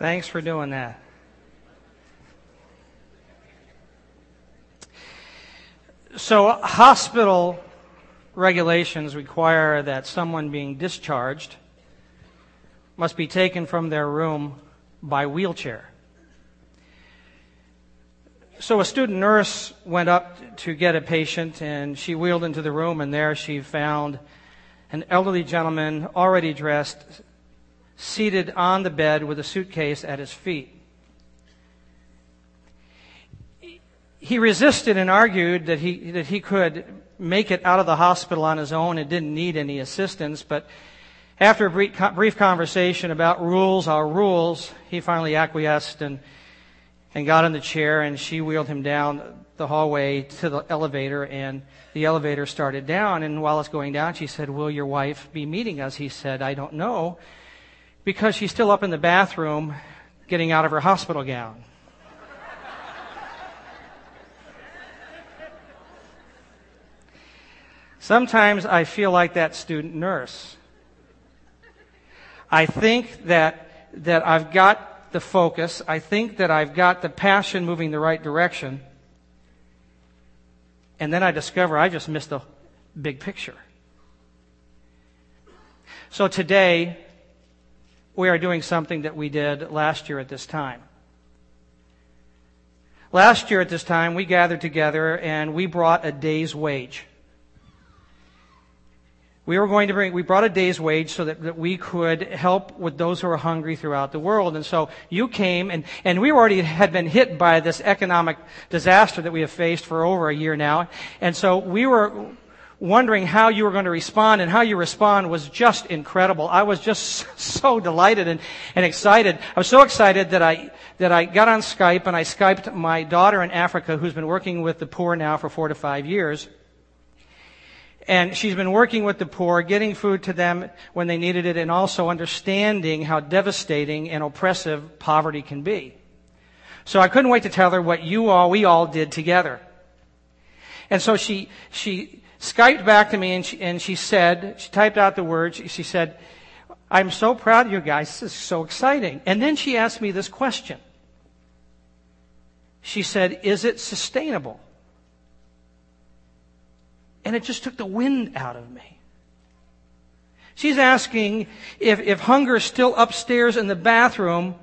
Thanks for doing that. So, hospital regulations require that someone being discharged must be taken from their room by wheelchair. So, a student nurse went up to get a patient and she wheeled into the room, and there she found an elderly gentleman already dressed, seated on the bed with a suitcase at his feet. He resisted and argued that he, that he could make it out of the hospital on his own and didn't need any assistance, but after a brief, brief conversation about rules, our rules, he finally acquiesced and, and got in the chair and she wheeled him down the hallway to the elevator and the elevator started down and while it's going down she said, will your wife be meeting us? He said, I don't know because she's still up in the bathroom getting out of her hospital gown. Sometimes I feel like that student nurse. I think that, that I've got the focus. I think that I've got the passion moving the right direction. And then I discover I just missed the big picture. So today, we are doing something that we did last year at this time. Last year at this time, we gathered together and we brought a day's wage we were going to bring, we brought a day's wage so that, that we could help with those who are hungry throughout the world. And so you came and, and we already had been hit by this economic disaster that we have faced for over a year now. And so we were wondering how you were going to respond and how you respond was just incredible. I was just so delighted and, and excited. I was so excited that I, that I got on Skype and I Skyped my daughter in Africa who's been working with the poor now for four to five years. And she's been working with the poor, getting food to them when they needed it, and also understanding how devastating and oppressive poverty can be. So I couldn't wait to tell her what you all, we all did together. And so she, she Skyped back to me and she, and she said, she typed out the words, she said, I'm so proud of you guys. This is so exciting. And then she asked me this question. She said, is it sustainable? And it just took the wind out of me. She's asking if, if hunger is still upstairs in the bathroom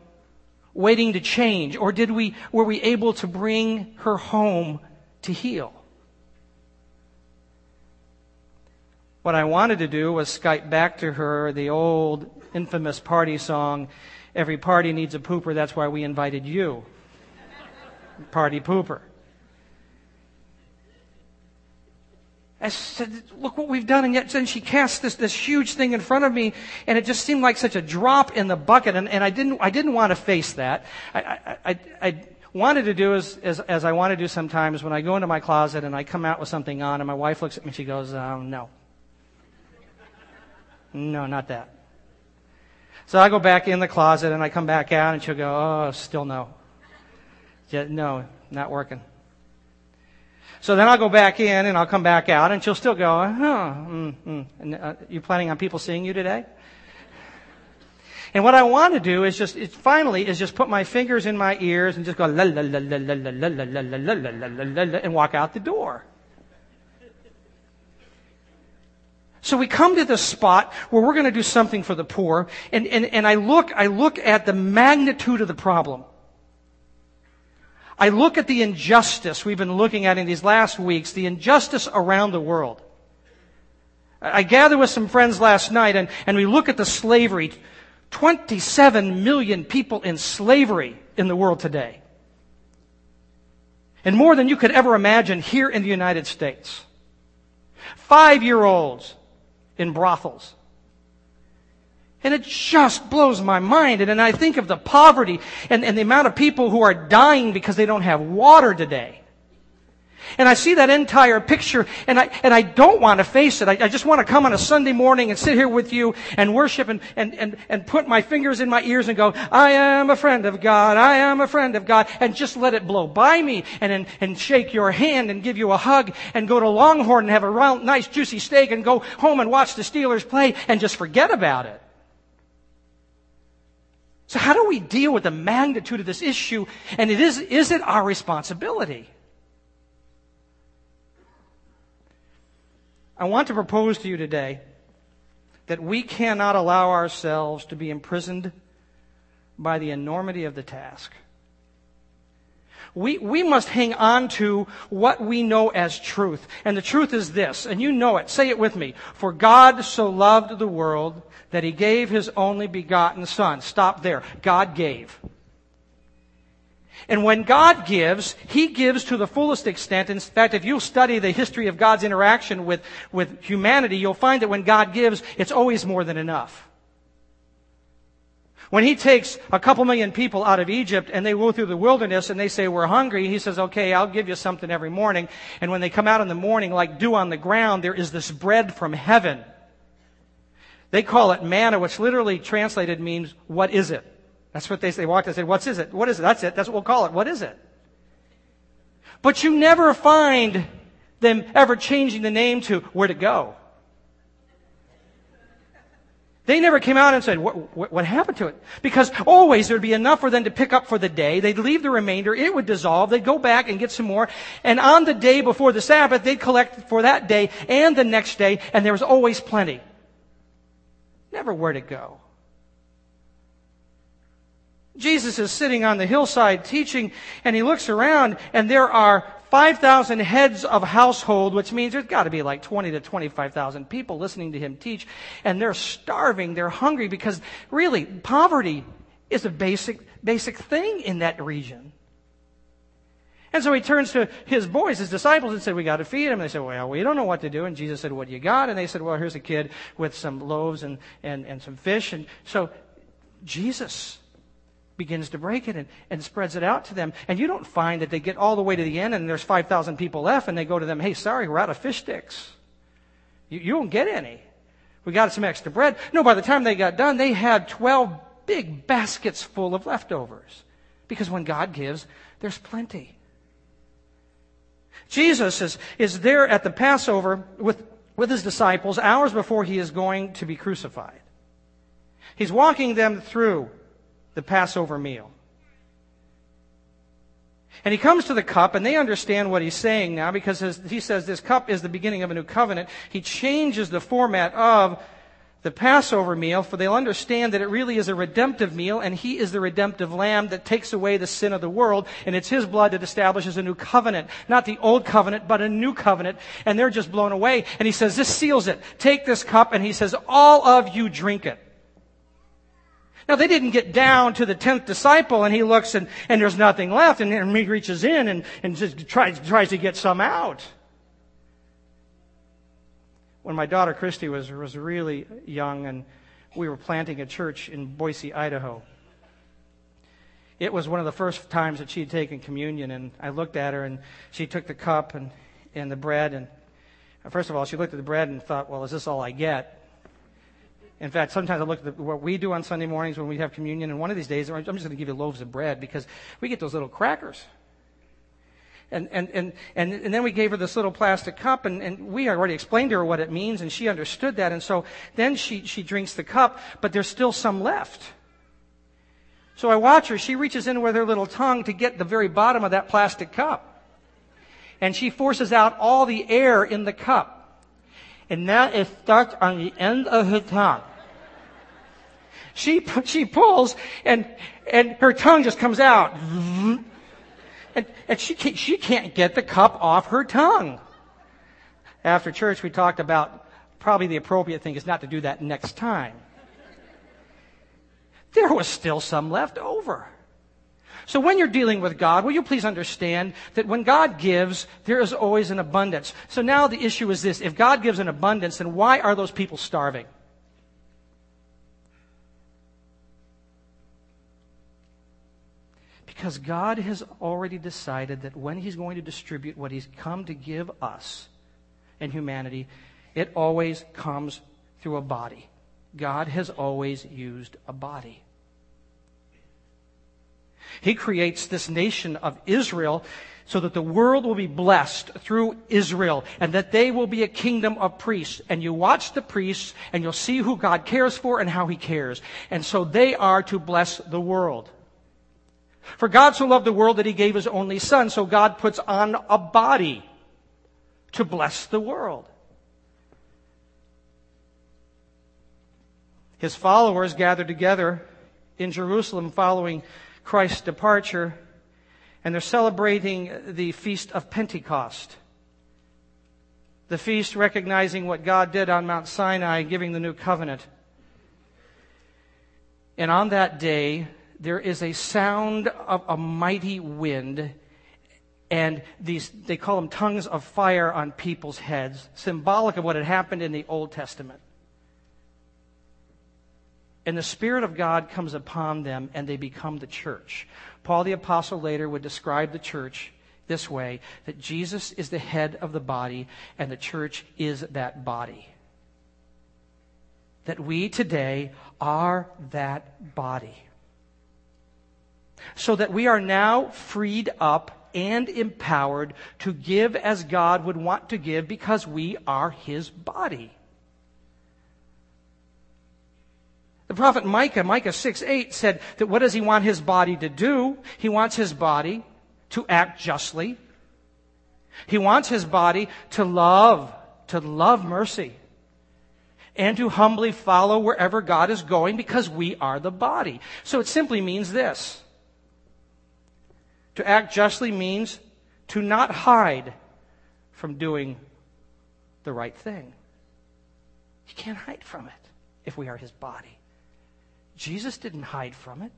waiting to change, or did we, were we able to bring her home to heal? What I wanted to do was Skype back to her the old infamous party song, Every Party Needs a Pooper, that's why we invited you. Party pooper. I said, look what we've done. And yet then she cast this, this huge thing in front of me and it just seemed like such a drop in the bucket. And, and I didn't, I didn't want to face that. I, I, I, wanted to do as, as, as I want to do sometimes when I go into my closet and I come out with something on and my wife looks at me and she goes, oh, no. No, not that. So I go back in the closet and I come back out and she'll go, oh, still no. Yeah, no, not working. So then I'll go back in and I'll come back out and she'll still go, huh, mm, mm. And, uh, you planning on people seeing you today? And what I want to do is just, it finally is just put my fingers in my ears and just go la la la la la la la la la la la la la la and walk out the door. So we come to this spot where we're going to do something for the poor, and, and, and I look, I look at the magnitude of the problem. I look at the injustice we've been looking at in these last weeks, the injustice around the world. I gathered with some friends last night and, and we look at the slavery. 27 million people in slavery in the world today. And more than you could ever imagine here in the United States. Five year olds in brothels. And it just blows my mind. And then I think of the poverty and, and the amount of people who are dying because they don't have water today. And I see that entire picture and I, and I don't want to face it. I, I, just want to come on a Sunday morning and sit here with you and worship and, and, and, and put my fingers in my ears and go, I am a friend of God. I am a friend of God. And just let it blow by me and, and, and shake your hand and give you a hug and go to Longhorn and have a round, nice juicy steak and go home and watch the Steelers play and just forget about it. So how do we deal with the magnitude of this issue? And it is, is it our responsibility? I want to propose to you today that we cannot allow ourselves to be imprisoned by the enormity of the task. We, we must hang on to what we know as truth. And the truth is this, and you know it. Say it with me. For God so loved the world that he gave his only begotten son. Stop there. God gave. And when God gives, He gives to the fullest extent. In fact, if you study the history of God's interaction with, with humanity, you'll find that when God gives, it's always more than enough. When He takes a couple million people out of Egypt and they go through the wilderness and they say, we're hungry, He says, okay, I'll give you something every morning. And when they come out in the morning, like dew on the ground, there is this bread from heaven. They call it manna, which literally translated means, what is it? That's what they. They walked and said, What is it? What is it? That's it. That's what we'll call it. What is it? But you never find them ever changing the name to where to go. They never came out and said, what, what, what, happened to it? Because always there'd be enough for them to pick up for the day. They'd leave the remainder. It would dissolve. They'd go back and get some more. And on the day before the Sabbath, they'd collect for that day and the next day, and there was always plenty. Never where to go. Jesus is sitting on the hillside teaching, and he looks around, and there are 5,000 heads of household, which means there's got to be like 20 to 25,000 people listening to him teach, and they're starving, they're hungry, because really, poverty is a basic, basic thing in that region. And so he turns to his boys, his disciples, and said, We got to feed him. And they said, Well, we don't know what to do. And Jesus said, What do you got? And they said, Well, here's a kid with some loaves and, and, and some fish. And so Jesus begins to break it and, and spreads it out to them. And you don't find that they get all the way to the end and there's 5,000 people left and they go to them, hey, sorry, we're out of fish sticks. You, you don't get any. We got some extra bread. No, by the time they got done, they had 12 big baskets full of leftovers. Because when God gives, there's plenty. Jesus is, is there at the Passover with, with his disciples hours before he is going to be crucified. He's walking them through the Passover meal. And he comes to the cup, and they understand what he's saying now because he says this cup is the beginning of a new covenant. He changes the format of the Passover meal, for they'll understand that it really is a redemptive meal, and he is the redemptive lamb that takes away the sin of the world, and it's his blood that establishes a new covenant. Not the old covenant, but a new covenant, and they're just blown away. And he says, this seals it. Take this cup, and he says, all of you drink it. Now they didn't get down to the tenth disciple and he looks and, and there's nothing left and, and he reaches in and, and just tries, tries to get some out. When my daughter Christy was, was really young and we were planting a church in Boise, Idaho, it was one of the first times that she had taken communion and I looked at her and she took the cup and, and the bread and first of all, she looked at the bread and thought, well, is this all I get? In fact, sometimes I look at the, what we do on Sunday mornings when we have communion, and one of these days, I'm just going to give you loaves of bread because we get those little crackers. And, and, and, and, and then we gave her this little plastic cup, and, and we already explained to her what it means, and she understood that. And so then she, she drinks the cup, but there's still some left. So I watch her. She reaches in with her little tongue to get the very bottom of that plastic cup. And she forces out all the air in the cup and now it starts on the end of her tongue. She, she pulls and, and her tongue just comes out. And, and she, can't, she can't get the cup off her tongue. After church, we talked about probably the appropriate thing is not to do that next time. There was still some left over. So when you're dealing with God, will you please understand that when God gives, there is always an abundance. So now the issue is this. If God gives an abundance, then why are those people starving? Because God has already decided that when He's going to distribute what He's come to give us and humanity, it always comes through a body. God has always used a body. He creates this nation of Israel so that the world will be blessed through Israel and that they will be a kingdom of priests. And you watch the priests and you'll see who God cares for and how he cares. And so they are to bless the world. For God so loved the world that he gave his only son. So God puts on a body to bless the world. His followers gathered together in Jerusalem following Christ's departure, and they're celebrating the Feast of Pentecost. The feast recognizing what God did on Mount Sinai, giving the new covenant. And on that day, there is a sound of a mighty wind, and these, they call them tongues of fire on people's heads, symbolic of what had happened in the Old Testament. And the Spirit of God comes upon them, and they become the church. Paul the Apostle later would describe the church this way that Jesus is the head of the body, and the church is that body. That we today are that body so that we are now freed up and empowered to give as God would want to give because we are His body. The prophet Micah, Micah 6 8 said that what does he want his body to do? He wants his body to act justly. He wants his body to love, to love mercy, and to humbly follow wherever God is going because we are the body. So it simply means this to act justly means to not hide from doing the right thing. You can't hide from it if we are his body. Jesus didn't hide from it.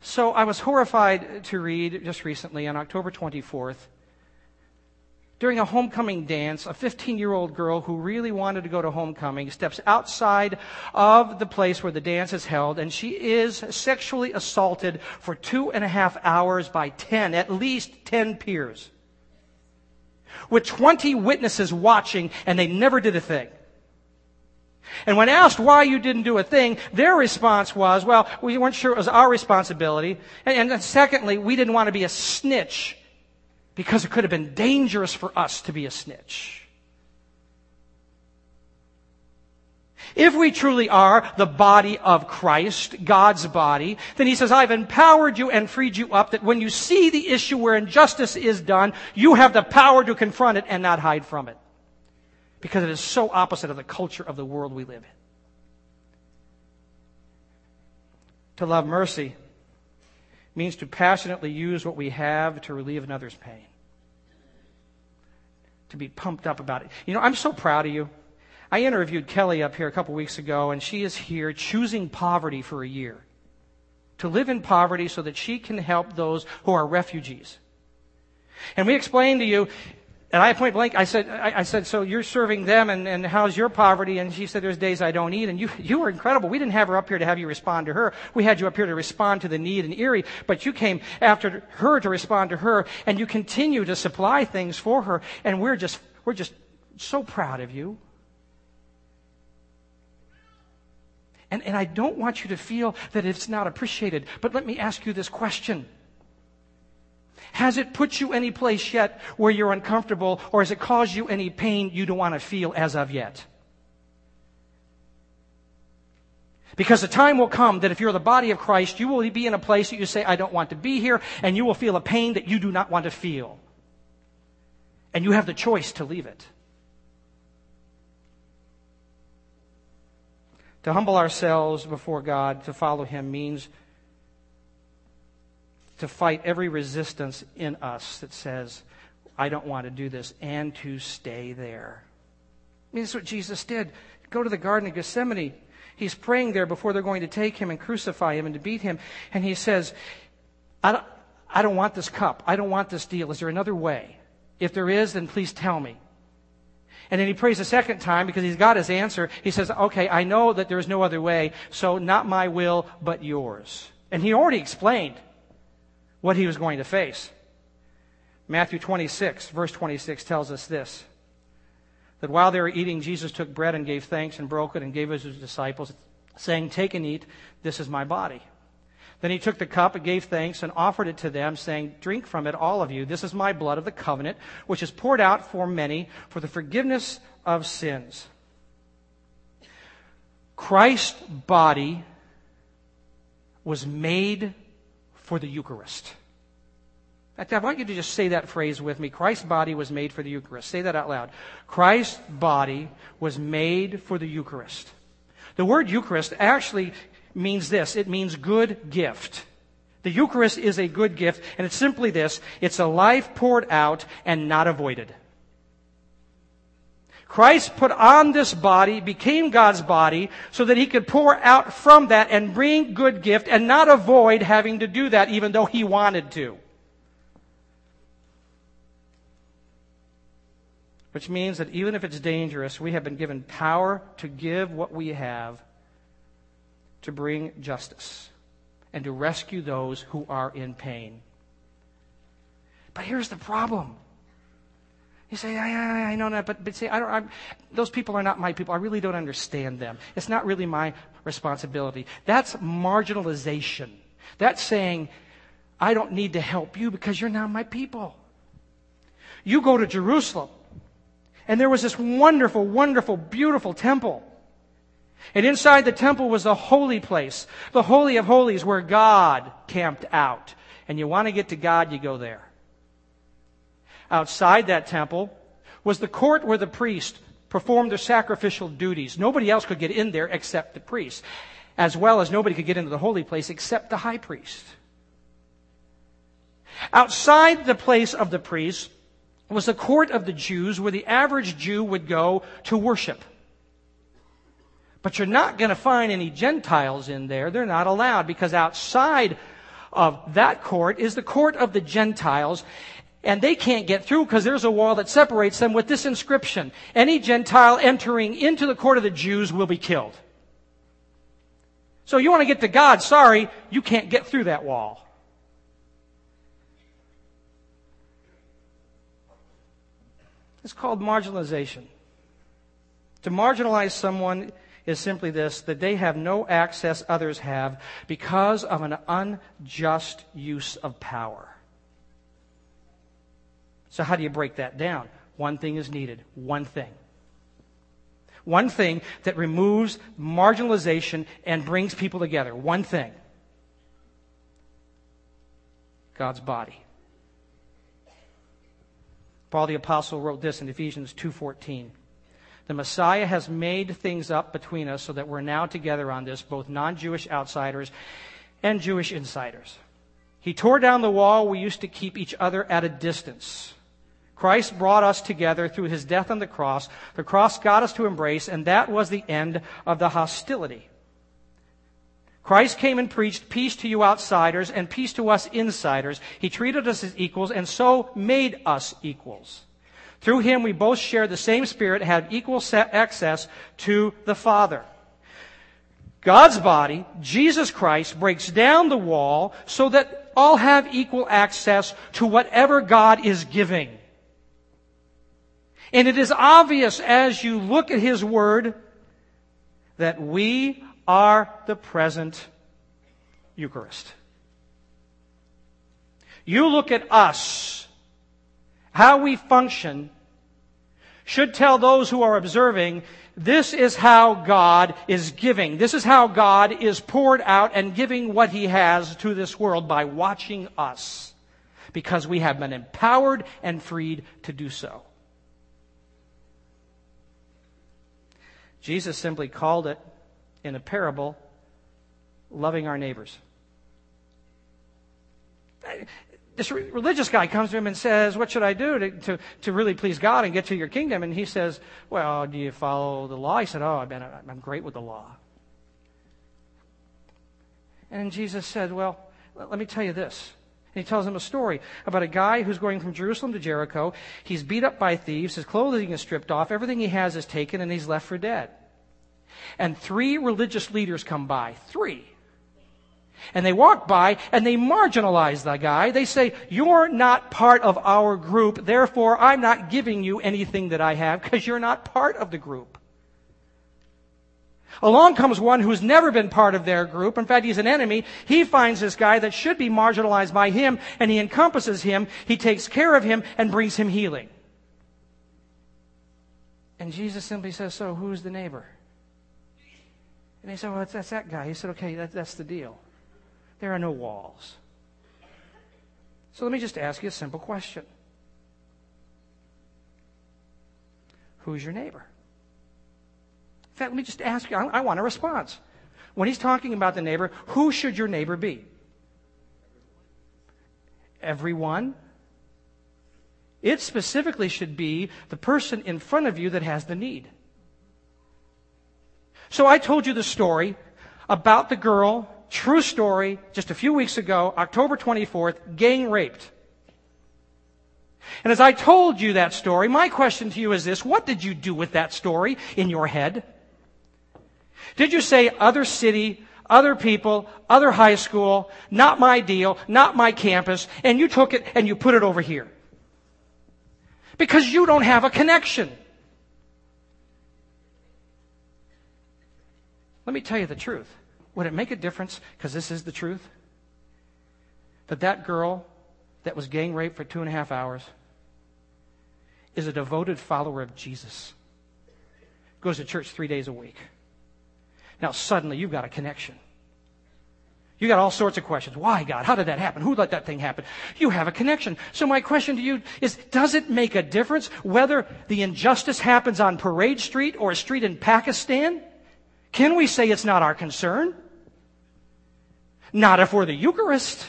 So I was horrified to read just recently on October 24th during a homecoming dance, a 15 year old girl who really wanted to go to homecoming steps outside of the place where the dance is held and she is sexually assaulted for two and a half hours by 10, at least 10 peers. With 20 witnesses watching and they never did a thing. And when asked why you didn't do a thing, their response was, well, we weren't sure it was our responsibility. And, and secondly, we didn't want to be a snitch because it could have been dangerous for us to be a snitch. If we truly are the body of Christ, God's body, then he says, I've empowered you and freed you up that when you see the issue where injustice is done, you have the power to confront it and not hide from it. Because it is so opposite of the culture of the world we live in. To love mercy means to passionately use what we have to relieve another's pain. To be pumped up about it. You know, I'm so proud of you. I interviewed Kelly up here a couple weeks ago, and she is here choosing poverty for a year. To live in poverty so that she can help those who are refugees. And we explained to you and I point blank, I said, I, said, so you're serving them and, and how's your poverty? And she said, there's days I don't eat. And you, you were incredible. We didn't have her up here to have you respond to her. We had you up here to respond to the need in Erie, but you came after her to respond to her and you continue to supply things for her. And we're just, we're just so proud of you. And, and I don't want you to feel that it's not appreciated, but let me ask you this question. Has it put you any place yet where you're uncomfortable, or has it caused you any pain you don't want to feel as of yet? Because the time will come that if you're the body of Christ, you will be in a place that you say, I don't want to be here, and you will feel a pain that you do not want to feel. And you have the choice to leave it. To humble ourselves before God, to follow Him, means to fight every resistance in us that says, I don't want to do this, and to stay there. I mean, that's what Jesus did. Go to the Garden of Gethsemane. He's praying there before they're going to take him and crucify him and to beat him. And he says, I don't, I don't want this cup. I don't want this deal. Is there another way? If there is, then please tell me. And then he prays a second time because he's got his answer. He says, Okay, I know that there is no other way, so not my will, but yours. And he already explained what he was going to face. Matthew 26, verse 26 tells us this that while they were eating, Jesus took bread and gave thanks and broke it and gave it to his disciples, saying, Take and eat, this is my body. Then he took the cup and gave thanks and offered it to them, saying, Drink from it, all of you. This is my blood of the covenant, which is poured out for many for the forgiveness of sins. Christ's body was made for the Eucharist. In fact, I want you to just say that phrase with me. Christ's body was made for the Eucharist. Say that out loud. Christ's body was made for the Eucharist. The word Eucharist actually means this it means good gift. The Eucharist is a good gift, and it's simply this it's a life poured out and not avoided. Christ put on this body, became God's body, so that he could pour out from that and bring good gift and not avoid having to do that even though he wanted to. Which means that even if it's dangerous, we have been given power to give what we have to bring justice and to rescue those who are in pain. But here's the problem. You say, I, I, I know that, but, but say, I don't, I'm, those people are not my people. I really don't understand them. It's not really my responsibility. That's marginalization. That's saying, I don't need to help you because you're not my people. You go to Jerusalem, and there was this wonderful, wonderful, beautiful temple. And inside the temple was the holy place, the Holy of Holies where God camped out. And you want to get to God, you go there. Outside that temple was the court where the priest performed their sacrificial duties. Nobody else could get in there except the priest, as well as nobody could get into the holy place except the high priest. Outside the place of the priest was the court of the Jews where the average Jew would go to worship. But you're not going to find any Gentiles in there. They're not allowed because outside of that court is the court of the Gentiles. And they can't get through because there's a wall that separates them with this inscription. Any Gentile entering into the court of the Jews will be killed. So you want to get to God, sorry, you can't get through that wall. It's called marginalization. To marginalize someone is simply this that they have no access others have because of an unjust use of power. So, how do you break that down? One thing is needed. One thing. One thing that removes marginalization and brings people together. One thing God's body. Paul the apostle wrote this in Ephesians 2:14. The Messiah has made things up between us so that we're now together on this, both non Jewish outsiders and Jewish insiders. He tore down the wall we used to keep each other at a distance. Christ brought us together through his death on the cross. The cross got us to embrace, and that was the end of the hostility. Christ came and preached peace to you outsiders and peace to us insiders. He treated us as equals and so made us equals. Through him, we both share the same Spirit, have equal access to the Father. God's body, Jesus Christ, breaks down the wall so that all have equal access to whatever God is giving. And it is obvious as you look at His Word that we are the present Eucharist. You look at us how we function should tell those who are observing this is how God is giving. This is how God is poured out and giving what He has to this world by watching us. Because we have been empowered and freed to do so. Jesus simply called it in a parable loving our neighbors this religious guy comes to him and says, What should I do to, to, to really please God and get to your kingdom? And he says, Well, do you follow the law? He said, Oh, I've been, I'm great with the law. And Jesus said, Well, let me tell you this. And he tells him a story about a guy who's going from Jerusalem to Jericho. He's beat up by thieves. His clothing is stripped off. Everything he has is taken, and he's left for dead. And three religious leaders come by. Three. And they walk by and they marginalize the guy. They say, You're not part of our group, therefore I'm not giving you anything that I have because you're not part of the group. Along comes one who's never been part of their group. In fact, he's an enemy. He finds this guy that should be marginalized by him and he encompasses him. He takes care of him and brings him healing. And Jesus simply says, So who's the neighbor? And they said, Well, that's, that guy. He said, Okay, that, that's the deal. There are no walls. So let me just ask you a simple question Who's your neighbor? In fact, let me just ask you, I, I want a response. When he's talking about the neighbor, who should your neighbor be? Everyone? It specifically should be the person in front of you that has the need. So I told you the story about the girl, true story, just a few weeks ago, October 24th, gang raped. And as I told you that story, my question to you is this what did you do with that story in your head? Did you say other city, other people, other high school, not my deal, not my campus, and you took it and you put it over here? Because you don't have a connection. Let me tell you the truth. Would it make a difference, because this is the truth, that that girl that was gang raped for two and a half hours is a devoted follower of Jesus, goes to church three days a week. Now, suddenly, you've got a connection. You got all sorts of questions. Why, God? How did that happen? Who let that thing happen? You have a connection. So my question to you is, does it make a difference whether the injustice happens on Parade Street or a street in Pakistan? Can we say it's not our concern? Not if we're the Eucharist.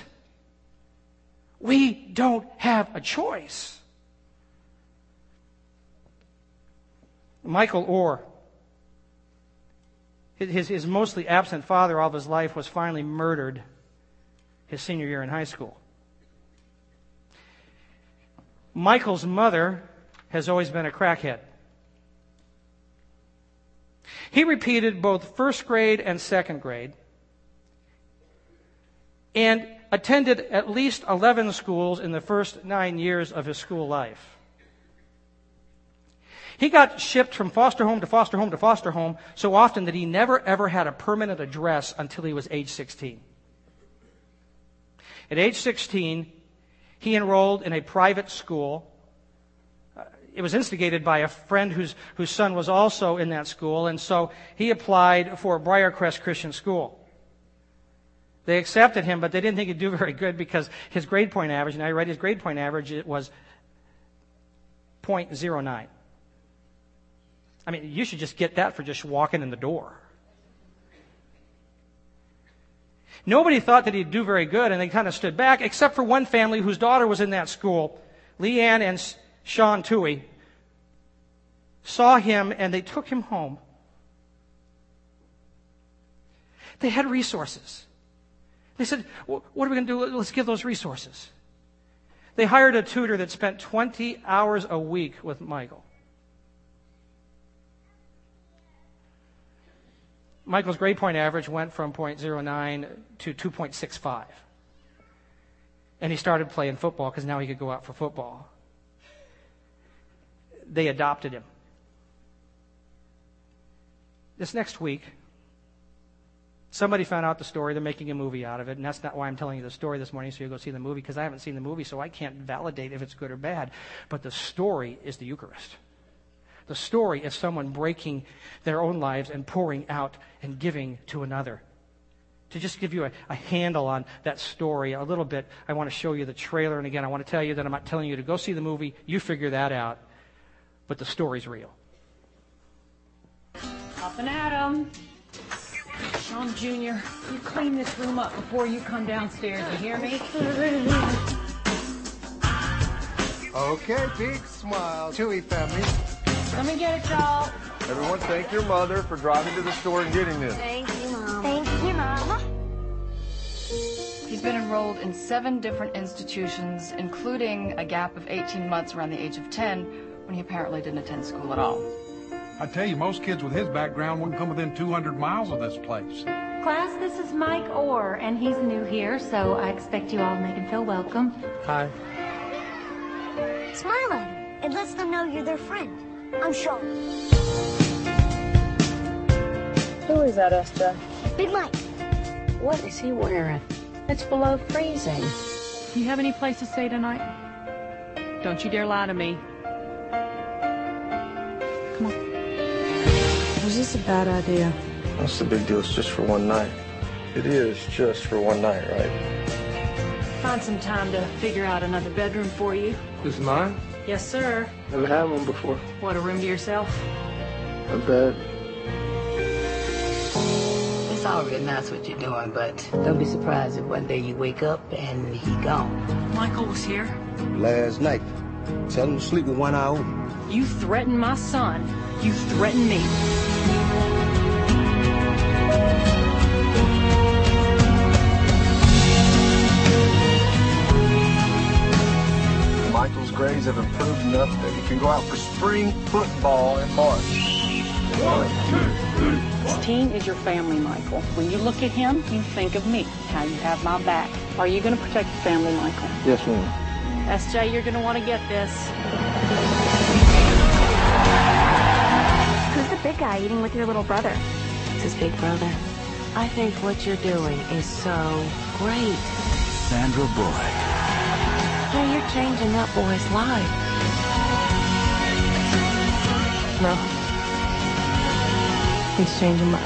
We don't have a choice. Michael Oher, his, his mostly absent father all of his life, was finally murdered his senior year in high school. Michael's mother has always been a crackhead. He repeated both first grade and second grade and attended at least 11 schools in the first nine years of his school life. He got shipped from foster home to foster home to foster home so often that he never ever had a permanent address until he was age 16. At age 16, he enrolled in a private school it was instigated by a friend whose, whose son was also in that school, and so he applied for Briarcrest Christian School. They accepted him, but they didn't think he'd do very good because his grade point average, and I read his grade point average, it was 0.09. I mean, you should just get that for just walking in the door. Nobody thought that he'd do very good, and they kind of stood back, except for one family whose daughter was in that school. Leigh Anne and Sean Tuohy, saw him and they took him home. They had resources. They said, What are we going to do? Let's give those resources. They hired a tutor that spent 20 hours a week with Michael. Michael's grade point average went from 0.09 to 2.65. And he started playing football because now he could go out for football they adopted him. This next week, somebody found out the story. They're making a movie out of it, and that's not why I'm telling you the story this morning, so you go see the movie, because I haven't seen the movie, so I can't validate if it's good or bad. But the story is the Eucharist. The story is someone breaking their own lives and pouring out and giving to another. To just give you a, a, handle on that story a little bit, I want to show you the trailer. And again, I want to tell you that I'm not telling you to go see the movie. You figure that out but the story's real. Up and at 'em. Sean Jr., you clean this room up before you come downstairs. You hear me? Okay, big smile. Tuohy family. Let me get it, y'all. Everyone, thank your mother for driving to the store and getting this. Thank you, Mom. Thank you, Mom. He's been enrolled in seven different institutions, including a gap of 18 months around the age of 10, when he apparently didn't attend school at all. I tell you, most kids with his background wouldn't come within 200 miles of this place. Class, this is Mike Oher, and he's new here, so I expect you all to make him feel welcome. Hi. Smile at him. It lets them know you're their friend. I'm Sean. Who is that, SJ? Big Mike. What is he wearing? It's below freezing. Do you have any place to stay tonight? Don't you dare lie to me. Was this a bad idea? What's the big deal? It's just for one night. It is just for one night, right? Find some time to figure out another bedroom for you. This is mine? Yes, sir. Never had one before. What, a room to yourself? A bed. It's already nice what you're doing, but don't be surprised if one day you wake up and he gone. Michael was here. Last night. Tell him to sleep with one eye open. You threatened my son. You threatened me. Grades have improved enough that he can go out for spring football in March. This team is your family, Michael. When you look at him, you think of me, how you have my back. Are you going to protect the family, Michael? Yes, ma'am. SJ, you're going to want to get this. Who's the big guy eating with your little brother? It's his big brother. I think what you're doing is so great. Sandra Bullock. Hey, you're changing that boy's life. No. He's changing mine.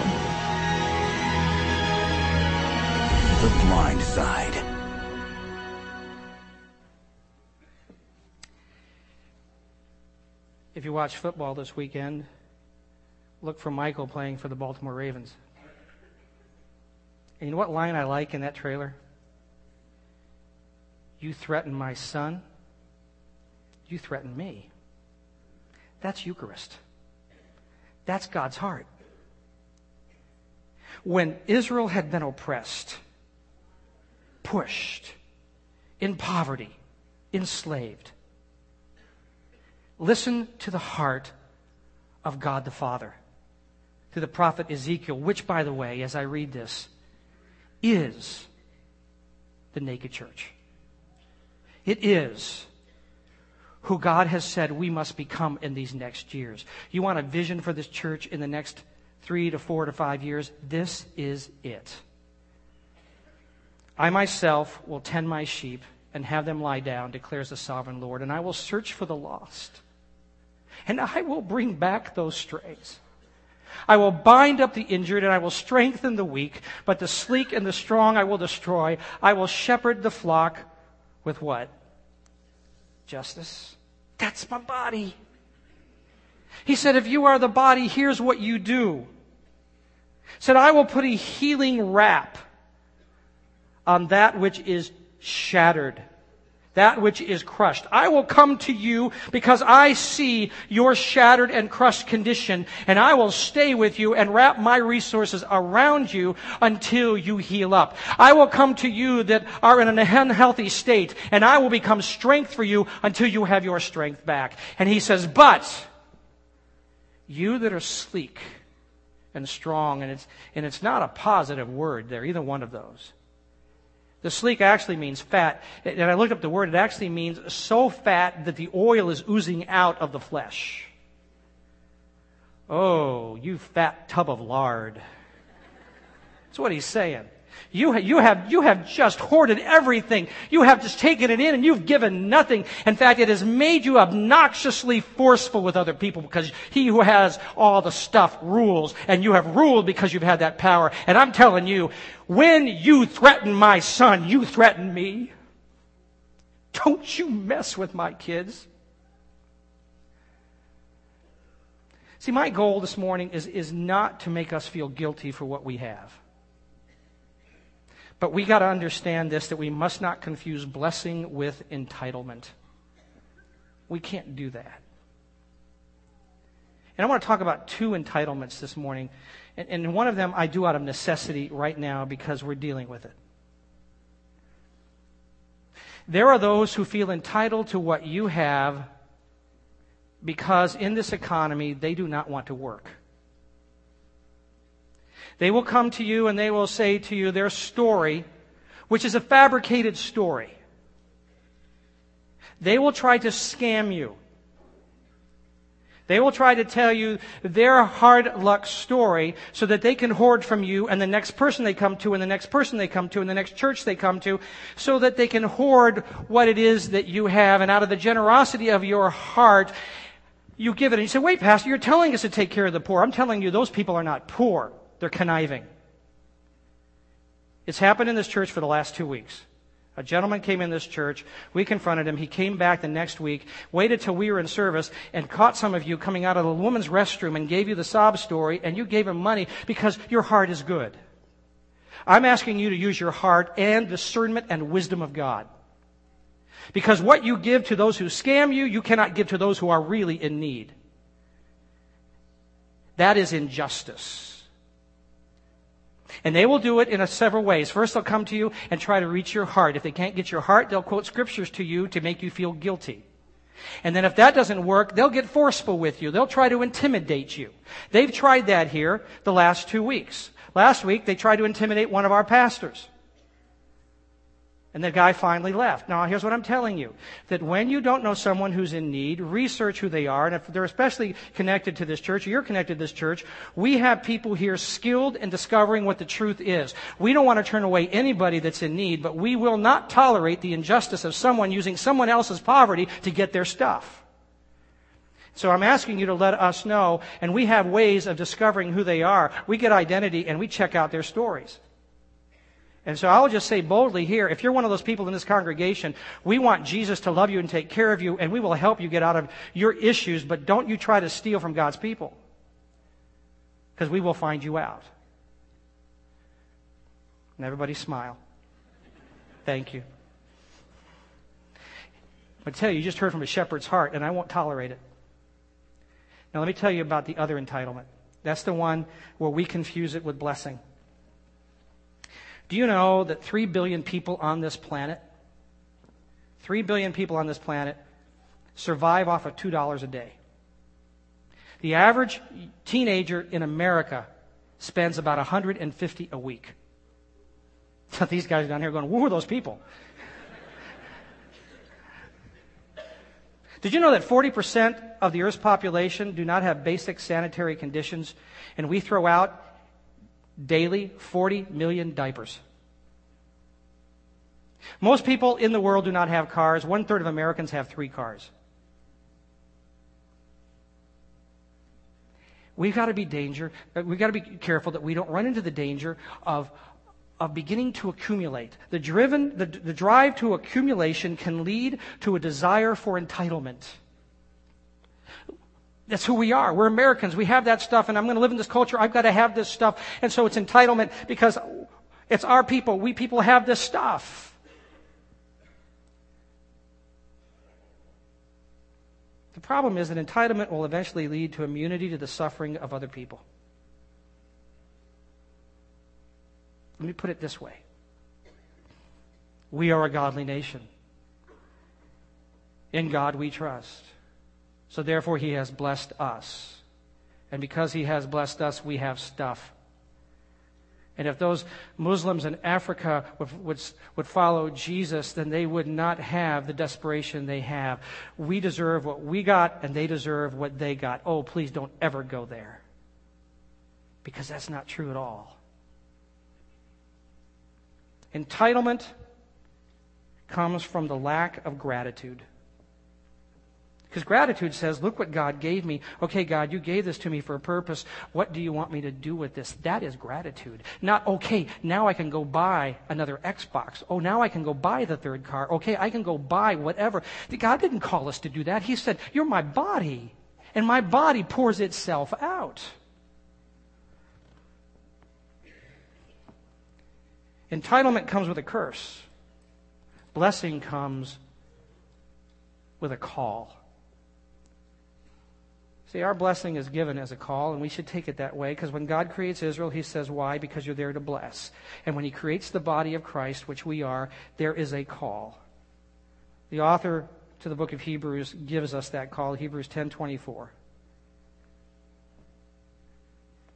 The Blind Side. If you watch football this weekend, look for Michael playing for the Baltimore Ravens. And you know what line I like in that trailer? You threaten my son, you threaten me. That's Eucharist. That's God's heart. When Israel had been oppressed, pushed, in poverty, enslaved, listen to the heart of God the Father through the prophet Ezekiel, which, by the way, as I read this, is the naked church. It is who God has said we must become in these next years. You want a vision for this church in the next three to four to five years? This is it. I myself will tend my sheep and have them lie down, declares the sovereign Lord, and I will search for the lost. And I will bring back those strays. I will bind up the injured and I will strengthen the weak, but the sleek and the strong I will destroy. I will shepherd the flock with what? Justice. That's my body. He said, if you are the body, here's what you do. He said, I will put a healing wrap on that which is shattered that which is crushed. I will come to you because I see your shattered and crushed condition, and I will stay with you and wrap my resources around you until you heal up. I will come to you that are in an unhealthy state, and I will become strength for you until you have your strength back. And he says, but you that are sleek and strong, and it's, and it's not a positive word there, either one of those. The sleek actually means fat. And I looked up the word, it actually means so fat that the oil is oozing out of the flesh. Oh, you fat tub of lard. That's what he's saying. You, you, have, you have just hoarded everything. You have just taken it in and you've given nothing. In fact, it has made you obnoxiously forceful with other people because he who has all the stuff rules and you have ruled because you've had that power. And I'm telling you, when you threaten my son, you threaten me. Don't you mess with my kids. See, my goal this morning is, is not to make us feel guilty for what we have. But we got to understand this that we must not confuse blessing with entitlement. We can't do that. And I want to talk about two entitlements this morning. And, and one of them I do out of necessity right now because we're dealing with it. There are those who feel entitled to what you have because in this economy they do not want to work. They will come to you and they will say to you their story, which is a fabricated story. They will try to scam you. They will try to tell you their hard luck story so that they can hoard from you and the next person they come to and the next person they come to and the next church they come to so that they can hoard what it is that you have and out of the generosity of your heart, you give it. And you say, wait, Pastor, you're telling us to take care of the poor. I'm telling you, those people are not poor. They're conniving. It's happened in this church for the last two weeks. A gentleman came in this church. We confronted him. He came back the next week, waited till we were in service, and caught some of you coming out of the woman's restroom and gave you the sob story, and you gave him money because your heart is good. I'm asking you to use your heart and discernment and wisdom of God. Because what you give to those who scam you, you cannot give to those who are really in need. That is injustice. And they will do it in a several ways. First, they'll come to you and try to reach your heart. If they can't get your heart, they'll quote scriptures to you to make you feel guilty. And then if that doesn't work, they'll get forceful with you. They'll try to intimidate you. They've tried that here the last two weeks. Last week, they tried to intimidate one of our pastors. And the guy finally left. Now, here's what I'm telling you. That when you don't know someone who's in need, research who they are. And if they're especially connected to this church, or you're connected to this church, we have people here skilled in discovering what the truth is. We don't want to turn away anybody that's in need, but we will not tolerate the injustice of someone using someone else's poverty to get their stuff. So I'm asking you to let us know, and we have ways of discovering who they are. We get identity and we check out their stories. And so I'll just say boldly here, if you're one of those people in this congregation, we want Jesus to love you and take care of you, and we will help you get out of your issues, but don't you try to steal from God's people. Because we will find you out. And everybody smile. Thank you. I tell you, you just heard from a shepherd's heart, and I won't tolerate it. Now let me tell you about the other entitlement. That's the one where we confuse it with blessing. Do you know that 3 billion people on this planet, 3 billion people on this planet, survive off of $2 a day? The average teenager in America spends about 150 a week. These guys down here going, who are those people? Did you know that 40% of the Earth's population do not have basic sanitary conditions, and we throw out daily 40 million diapers. Most people in the world do not have cars. One third of Americans have three cars. We've got to be danger. Uh, we've got to be careful that we don't run into the danger of, of beginning to accumulate. The driven, the, the drive to accumulation can lead to a desire for entitlement. That's who we are. We're Americans. We have that stuff, and I'm going to live in this culture. I've got to have this stuff. And so it's entitlement because it's our people. We people have this stuff. The problem is that entitlement will eventually lead to immunity to the suffering of other people. Let me put it this way We are a godly nation. In God we trust. So therefore, He has blessed us. And because He has blessed us, we have stuff. And if those Muslims in Africa would, would, would, follow Jesus, then they would not have the desperation they have. We deserve what we got, and they deserve what they got. Oh, please don't ever go there. Because that's not true at all. Entitlement comes from the lack of gratitude. Because gratitude says, look what God gave me. Okay, God, you gave this to me for a purpose. What do you want me to do with this? That is gratitude. Not, okay, now I can go buy another Xbox. Oh, now I can go buy the third car. Okay, I can go buy whatever. God didn't call us to do that. He said, you're my body. And my body pours itself out. Entitlement comes with a curse. Blessing comes with a call. See, our blessing is given as a call, and we should take it that way because when God creates Israel, He says, Why? Because you're there to bless. And when He creates the body of Christ, which we are, there is a call. The author to the book of Hebrews gives us that call, Hebrews 10:24.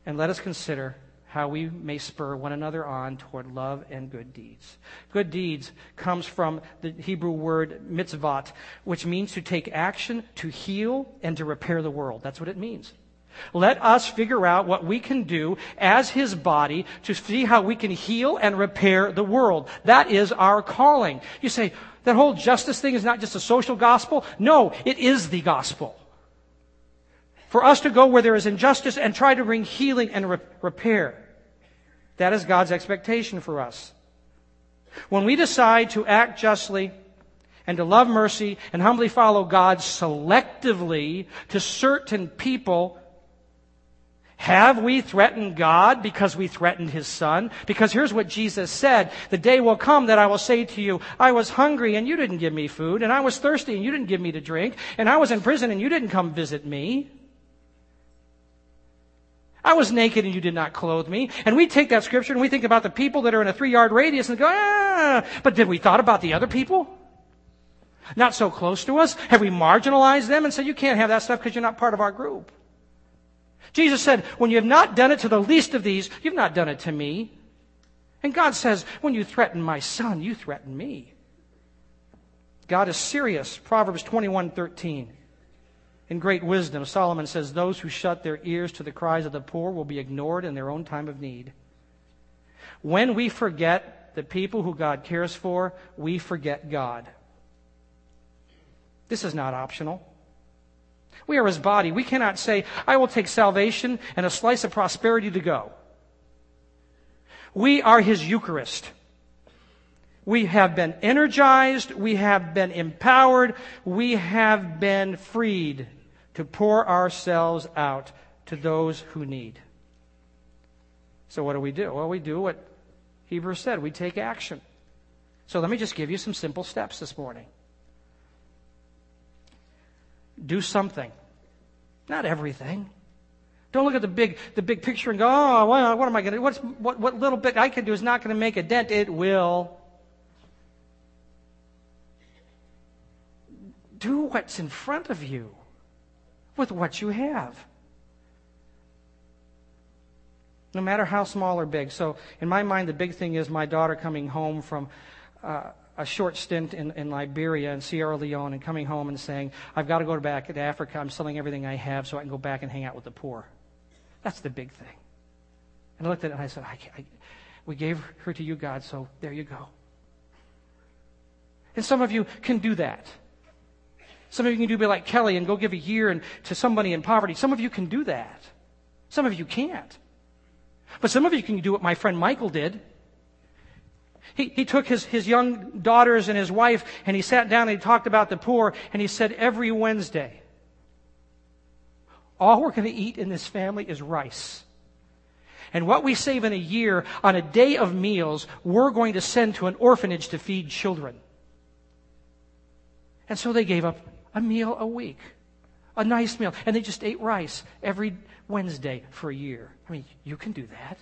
And let us consider how we may spur one another on toward love and good deeds. Good deeds comes from the Hebrew word mitzvot, which means to take action, to heal, and to repair the world. That's what it means. Let us figure out what we can do as His body to see how we can heal and repair the world. That is our calling. You say, that whole justice thing is not just a social gospel. No, it is the gospel. For us to go where there is injustice and try to bring healing and re- repair. That is God's expectation for us. When we decide to act justly and to love mercy and humbly follow God selectively to certain people, have we threatened God because we threatened His Son? Because here's what Jesus said. The day will come that I will say to you, I was hungry and you didn't give me food, and I was thirsty and you didn't give me to drink, and I was in prison and you didn't come visit me. I was naked and you did not clothe me. And we take that scripture and we think about the people that are in a three yard radius and go, ah, but did we thought about the other people? Not so close to us? Have we marginalized them and said, you can't have that stuff because you're not part of our group? Jesus said, when you have not done it to the least of these, you've not done it to me. And God says, when you threaten my son, you threaten me. God is serious. Proverbs 21, 13. In great wisdom, Solomon says, Those who shut their ears to the cries of the poor will be ignored in their own time of need. When we forget the people who God cares for, we forget God. This is not optional. We are his body. We cannot say, I will take salvation and a slice of prosperity to go. We are his Eucharist. We have been energized. We have been empowered. We have been freed to pour ourselves out to those who need. So, what do we do? Well, we do what Hebrews said we take action. So, let me just give you some simple steps this morning. Do something, not everything. Don't look at the big, the big picture and go, oh, well, what am I going to? What's, what, what little bit I can do is not going to make a dent. It will. Do what's in front of you with what you have. No matter how small or big. So, in my mind, the big thing is my daughter coming home from uh, a short stint in, in Liberia and Sierra Leone and coming home and saying, I've got to go back to Africa. I'm selling everything I have so I can go back and hang out with the poor. That's the big thing. And I looked at it and I said, I I, We gave her to you, God, so there you go. And some of you can do that. Some of you can do be like Kelly and go give a year and, to somebody in poverty. Some of you can do that. Some of you can't. But some of you can do what my friend Michael did. He, he took his, his young daughters and his wife and he sat down and he talked about the poor and he said, every Wednesday, all we're going to eat in this family is rice. And what we save in a year on a day of meals, we're going to send to an orphanage to feed children. And so they gave up a meal a week, a nice meal. And they just ate rice every Wednesday for a year. I mean, you can do that.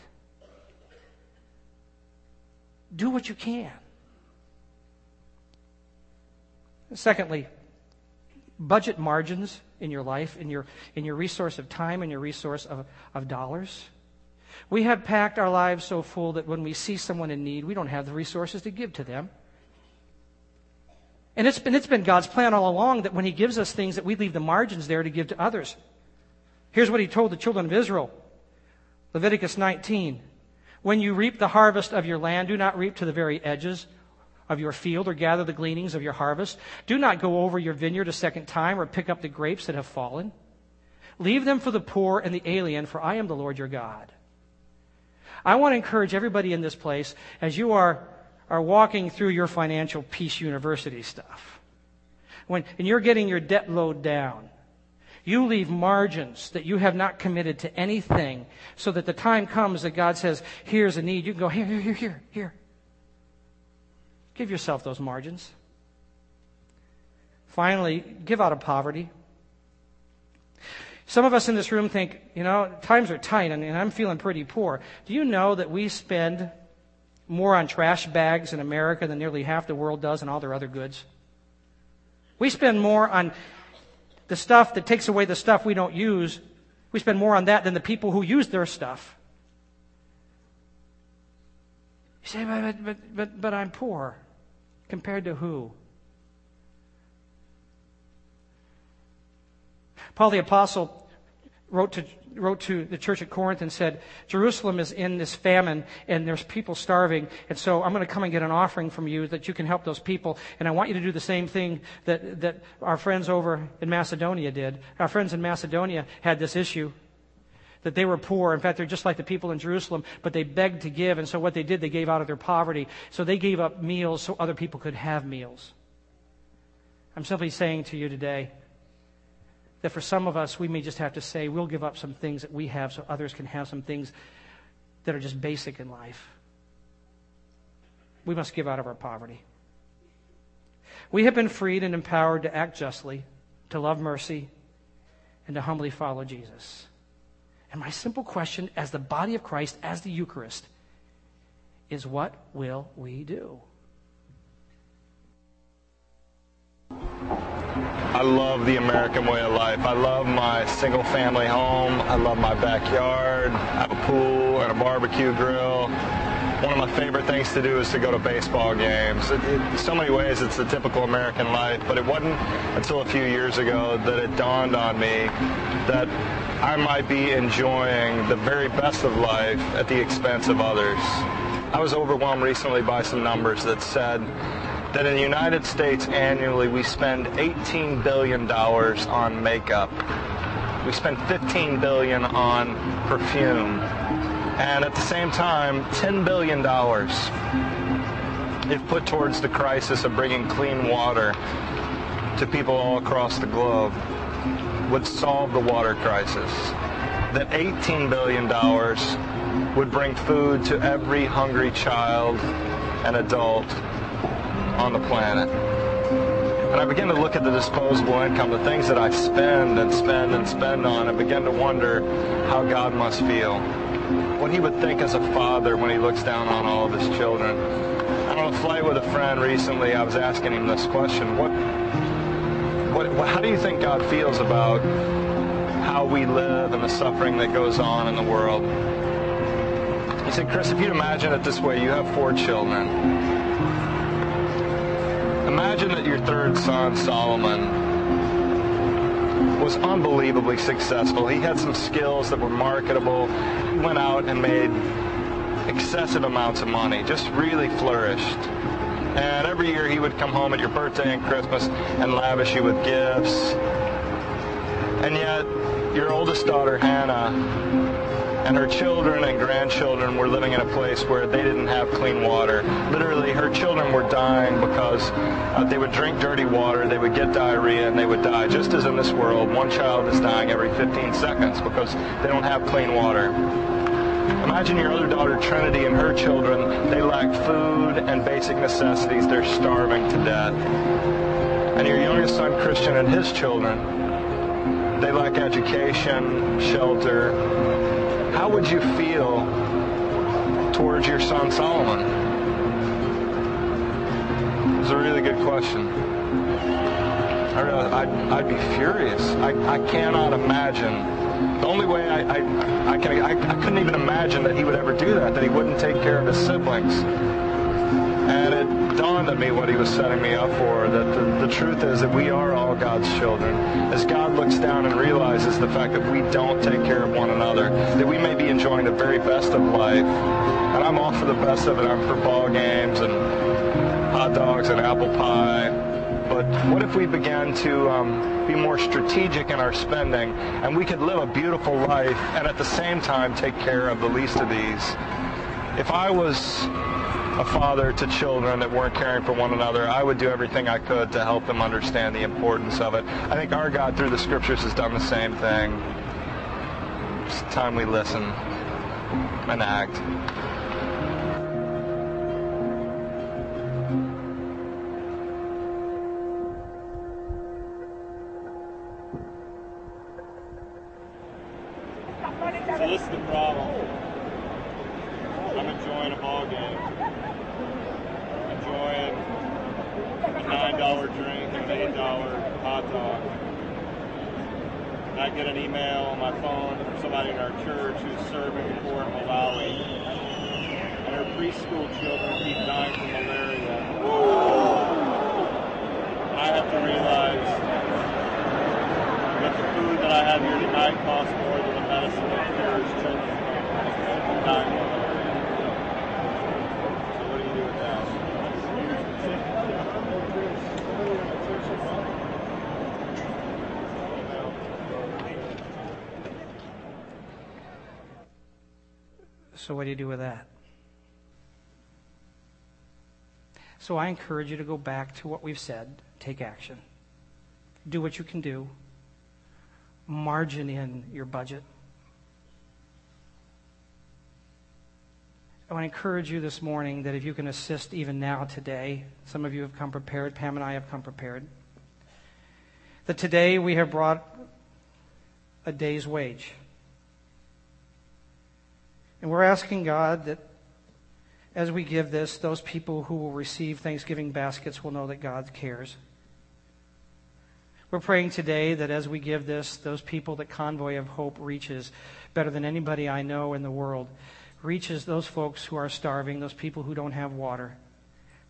Do what you can. Secondly, budget margins in your life, in your, in your resource of time and your resource of, of dollars. We have packed our lives so full that when we see someone in need, we don't have the resources to give to them. And it's been, it's been God's plan all along that when He gives us things, that we leave the margins there to give to others. Here's what He told the children of Israel Leviticus 19. When you reap the harvest of your land, do not reap to the very edges of your field or gather the gleanings of your harvest. Do not go over your vineyard a second time or pick up the grapes that have fallen. Leave them for the poor and the alien, for I am the Lord your God. I want to encourage everybody in this place, as you are are walking through your financial peace university stuff. When, and you're getting your debt load down. You leave margins that you have not committed to anything so that the time comes that God says, here's a need. You can go, here, here, here, here, here. Give yourself those margins. Finally, give out of poverty. Some of us in this room think, you know, times are tight and, and I'm feeling pretty poor. Do you know that we spend more on trash bags in America than nearly half the world does on all their other goods. We spend more on the stuff that takes away the stuff we don't use. We spend more on that than the people who use their stuff. You say, but, but, but, but I'm poor. Compared to who? Paul the Apostle wrote to, wrote to the church at Corinth and said, Jerusalem is in this famine and there's people starving. And so I'm going to come and get an offering from you that you can help those people. And I want you to do the same thing that, that our friends over in Macedonia did. Our friends in Macedonia had this issue that they were poor. In fact, they're just like the people in Jerusalem, but they begged to give. And so what they did, they gave out of their poverty. So they gave up meals so other people could have meals. I'm simply saying to you today, that for some of us, we may just have to say, we'll give up some things that we have so others can have some things that are just basic in life. We must give out of our poverty. We have been freed and empowered to act justly, to love mercy, and to humbly follow Jesus. And my simple question, as the body of Christ, as the Eucharist, is what will we do? I love the American way of life. I love my single family home. I love my backyard. I have a pool and a barbecue grill. One of my favorite things to do is to go to baseball games. It, it, in so many ways, it's the typical American life, but it wasn't until a few years ago that it dawned on me that I might be enjoying the very best of life at the expense of others. I was overwhelmed recently by some numbers that said that in the United States annually we spend $18 billion on makeup. We spend 15 billion on perfume. And at the same time, $10 billion if put towards the crisis of bringing clean water to people all across the globe would solve the water crisis. That $18 billion would bring food to every hungry child and adult on the planet. And I begin to look at the disposable income, the things that I spend and spend and spend on, and begin to wonder how God must feel. What he would think as a father when he looks down on all of his children. And on a flight with a friend recently, I was asking him this question. What, what, how do you think God feels about how we live and the suffering that goes on in the world? He said, Chris, if you'd imagine it this way, you have four children. Imagine that your third son, Solomon, was unbelievably successful. He had some skills that were marketable. He went out and made excessive amounts of money, just really flourished. And every year he would come home at your birthday and Christmas and lavish you with gifts. And yet, your oldest daughter, Hannah, and her children and grandchildren were living in a place where they didn't have clean water. Literally, her children were dying because uh, they would drink dirty water, they would get diarrhea, and they would die. Just as in this world, one child is dying every 15 seconds because they don't have clean water. Imagine your other daughter, Trinity, and her children. They lack food and basic necessities. They're starving to death. And your youngest son, Christian, and his children, they lack education, shelter, how would you feel towards your son Solomon? It's a really good question. I'd, I'd be furious. I, I cannot imagine. The only way I, I, I, can, I, I couldn't even imagine that he would ever do that, that he wouldn't take care of his siblings. And it dawned on me what he was setting me up for, that the, the truth is that we are all God's children. As God looks down and realizes the fact that we don't take care of one another, that we may be enjoying the very best of life, and I'm all for the best of it. I'm for ball games and hot dogs and apple pie. But what if we began to um, be more strategic in our spending and we could live a beautiful life and at the same time take care of the least of these? If I was a father to children that weren't caring for one another, I would do everything I could to help them understand the importance of it. I think our God through the scriptures has done the same thing. It's time we listen and act. So this is the problem. I'm enjoying a ball game. Enjoying a nine dollar drink and an eight dollar hot dog. And I get an email on my phone from somebody in our church who's serving poor in Malawi. And her preschool children keep dying from malaria. I have to realize that the food that I have here tonight costs more than the medicine that cures children from dying from malaria. So what do you do with that? So, what do you do with that? So, I encourage you to go back to what we've said, take action. Do what you can do, margin in your budget. I want to encourage you this morning that if you can assist even now today, some of you have come prepared, Pam and I have come prepared, that today we have brought a day's wage. And we're asking God that as we give this, those people who will receive Thanksgiving baskets will know that God cares. We're praying today that as we give this, those people that Convoy of Hope reaches better than anybody I know in the world, reaches those folks who are starving, those people who don't have water,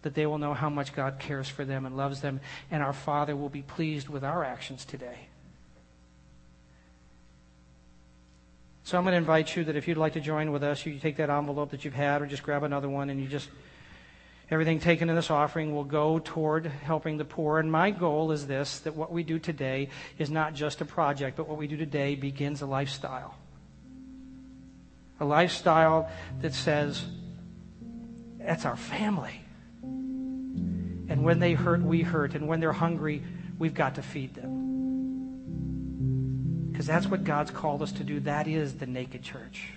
that they will know how much God cares for them and loves them, and our Father will be pleased with our actions today. So I'm going to invite you that if you'd like to join with us, you take that envelope that you've had or just grab another one and you just, everything taken in this offering will go toward helping the poor. And my goal is this, that what we do today is not just a project, but what we do today begins a lifestyle. A lifestyle that says, that's our family. And when they hurt, we hurt. And when they're hungry, we've got to feed them. Because that's what God's called us to do. That is the naked church.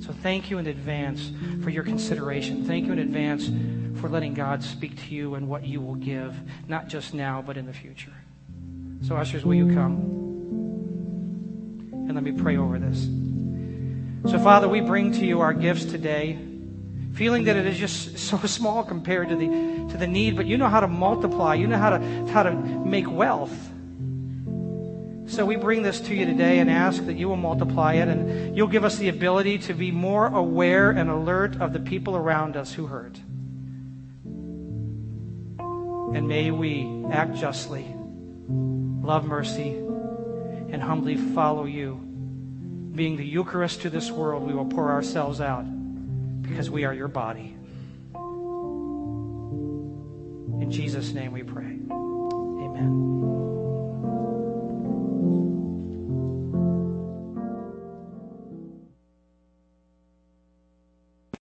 So thank you in advance for your consideration. Thank you in advance for letting God speak to you and what you will give, not just now, but in the future. So, ushers, will you come? And let me pray over this. So, Father, we bring to you our gifts today, feeling that it is just so small compared to the, to the need, but you know how to multiply, you know how to, how to make wealth. So we bring this to you today and ask that you will multiply it and you'll give us the ability to be more aware and alert of the people around us who hurt. And may we act justly, love mercy, and humbly follow you. Being the Eucharist to this world, we will pour ourselves out because we are your body. In Jesus' name we pray. Amen.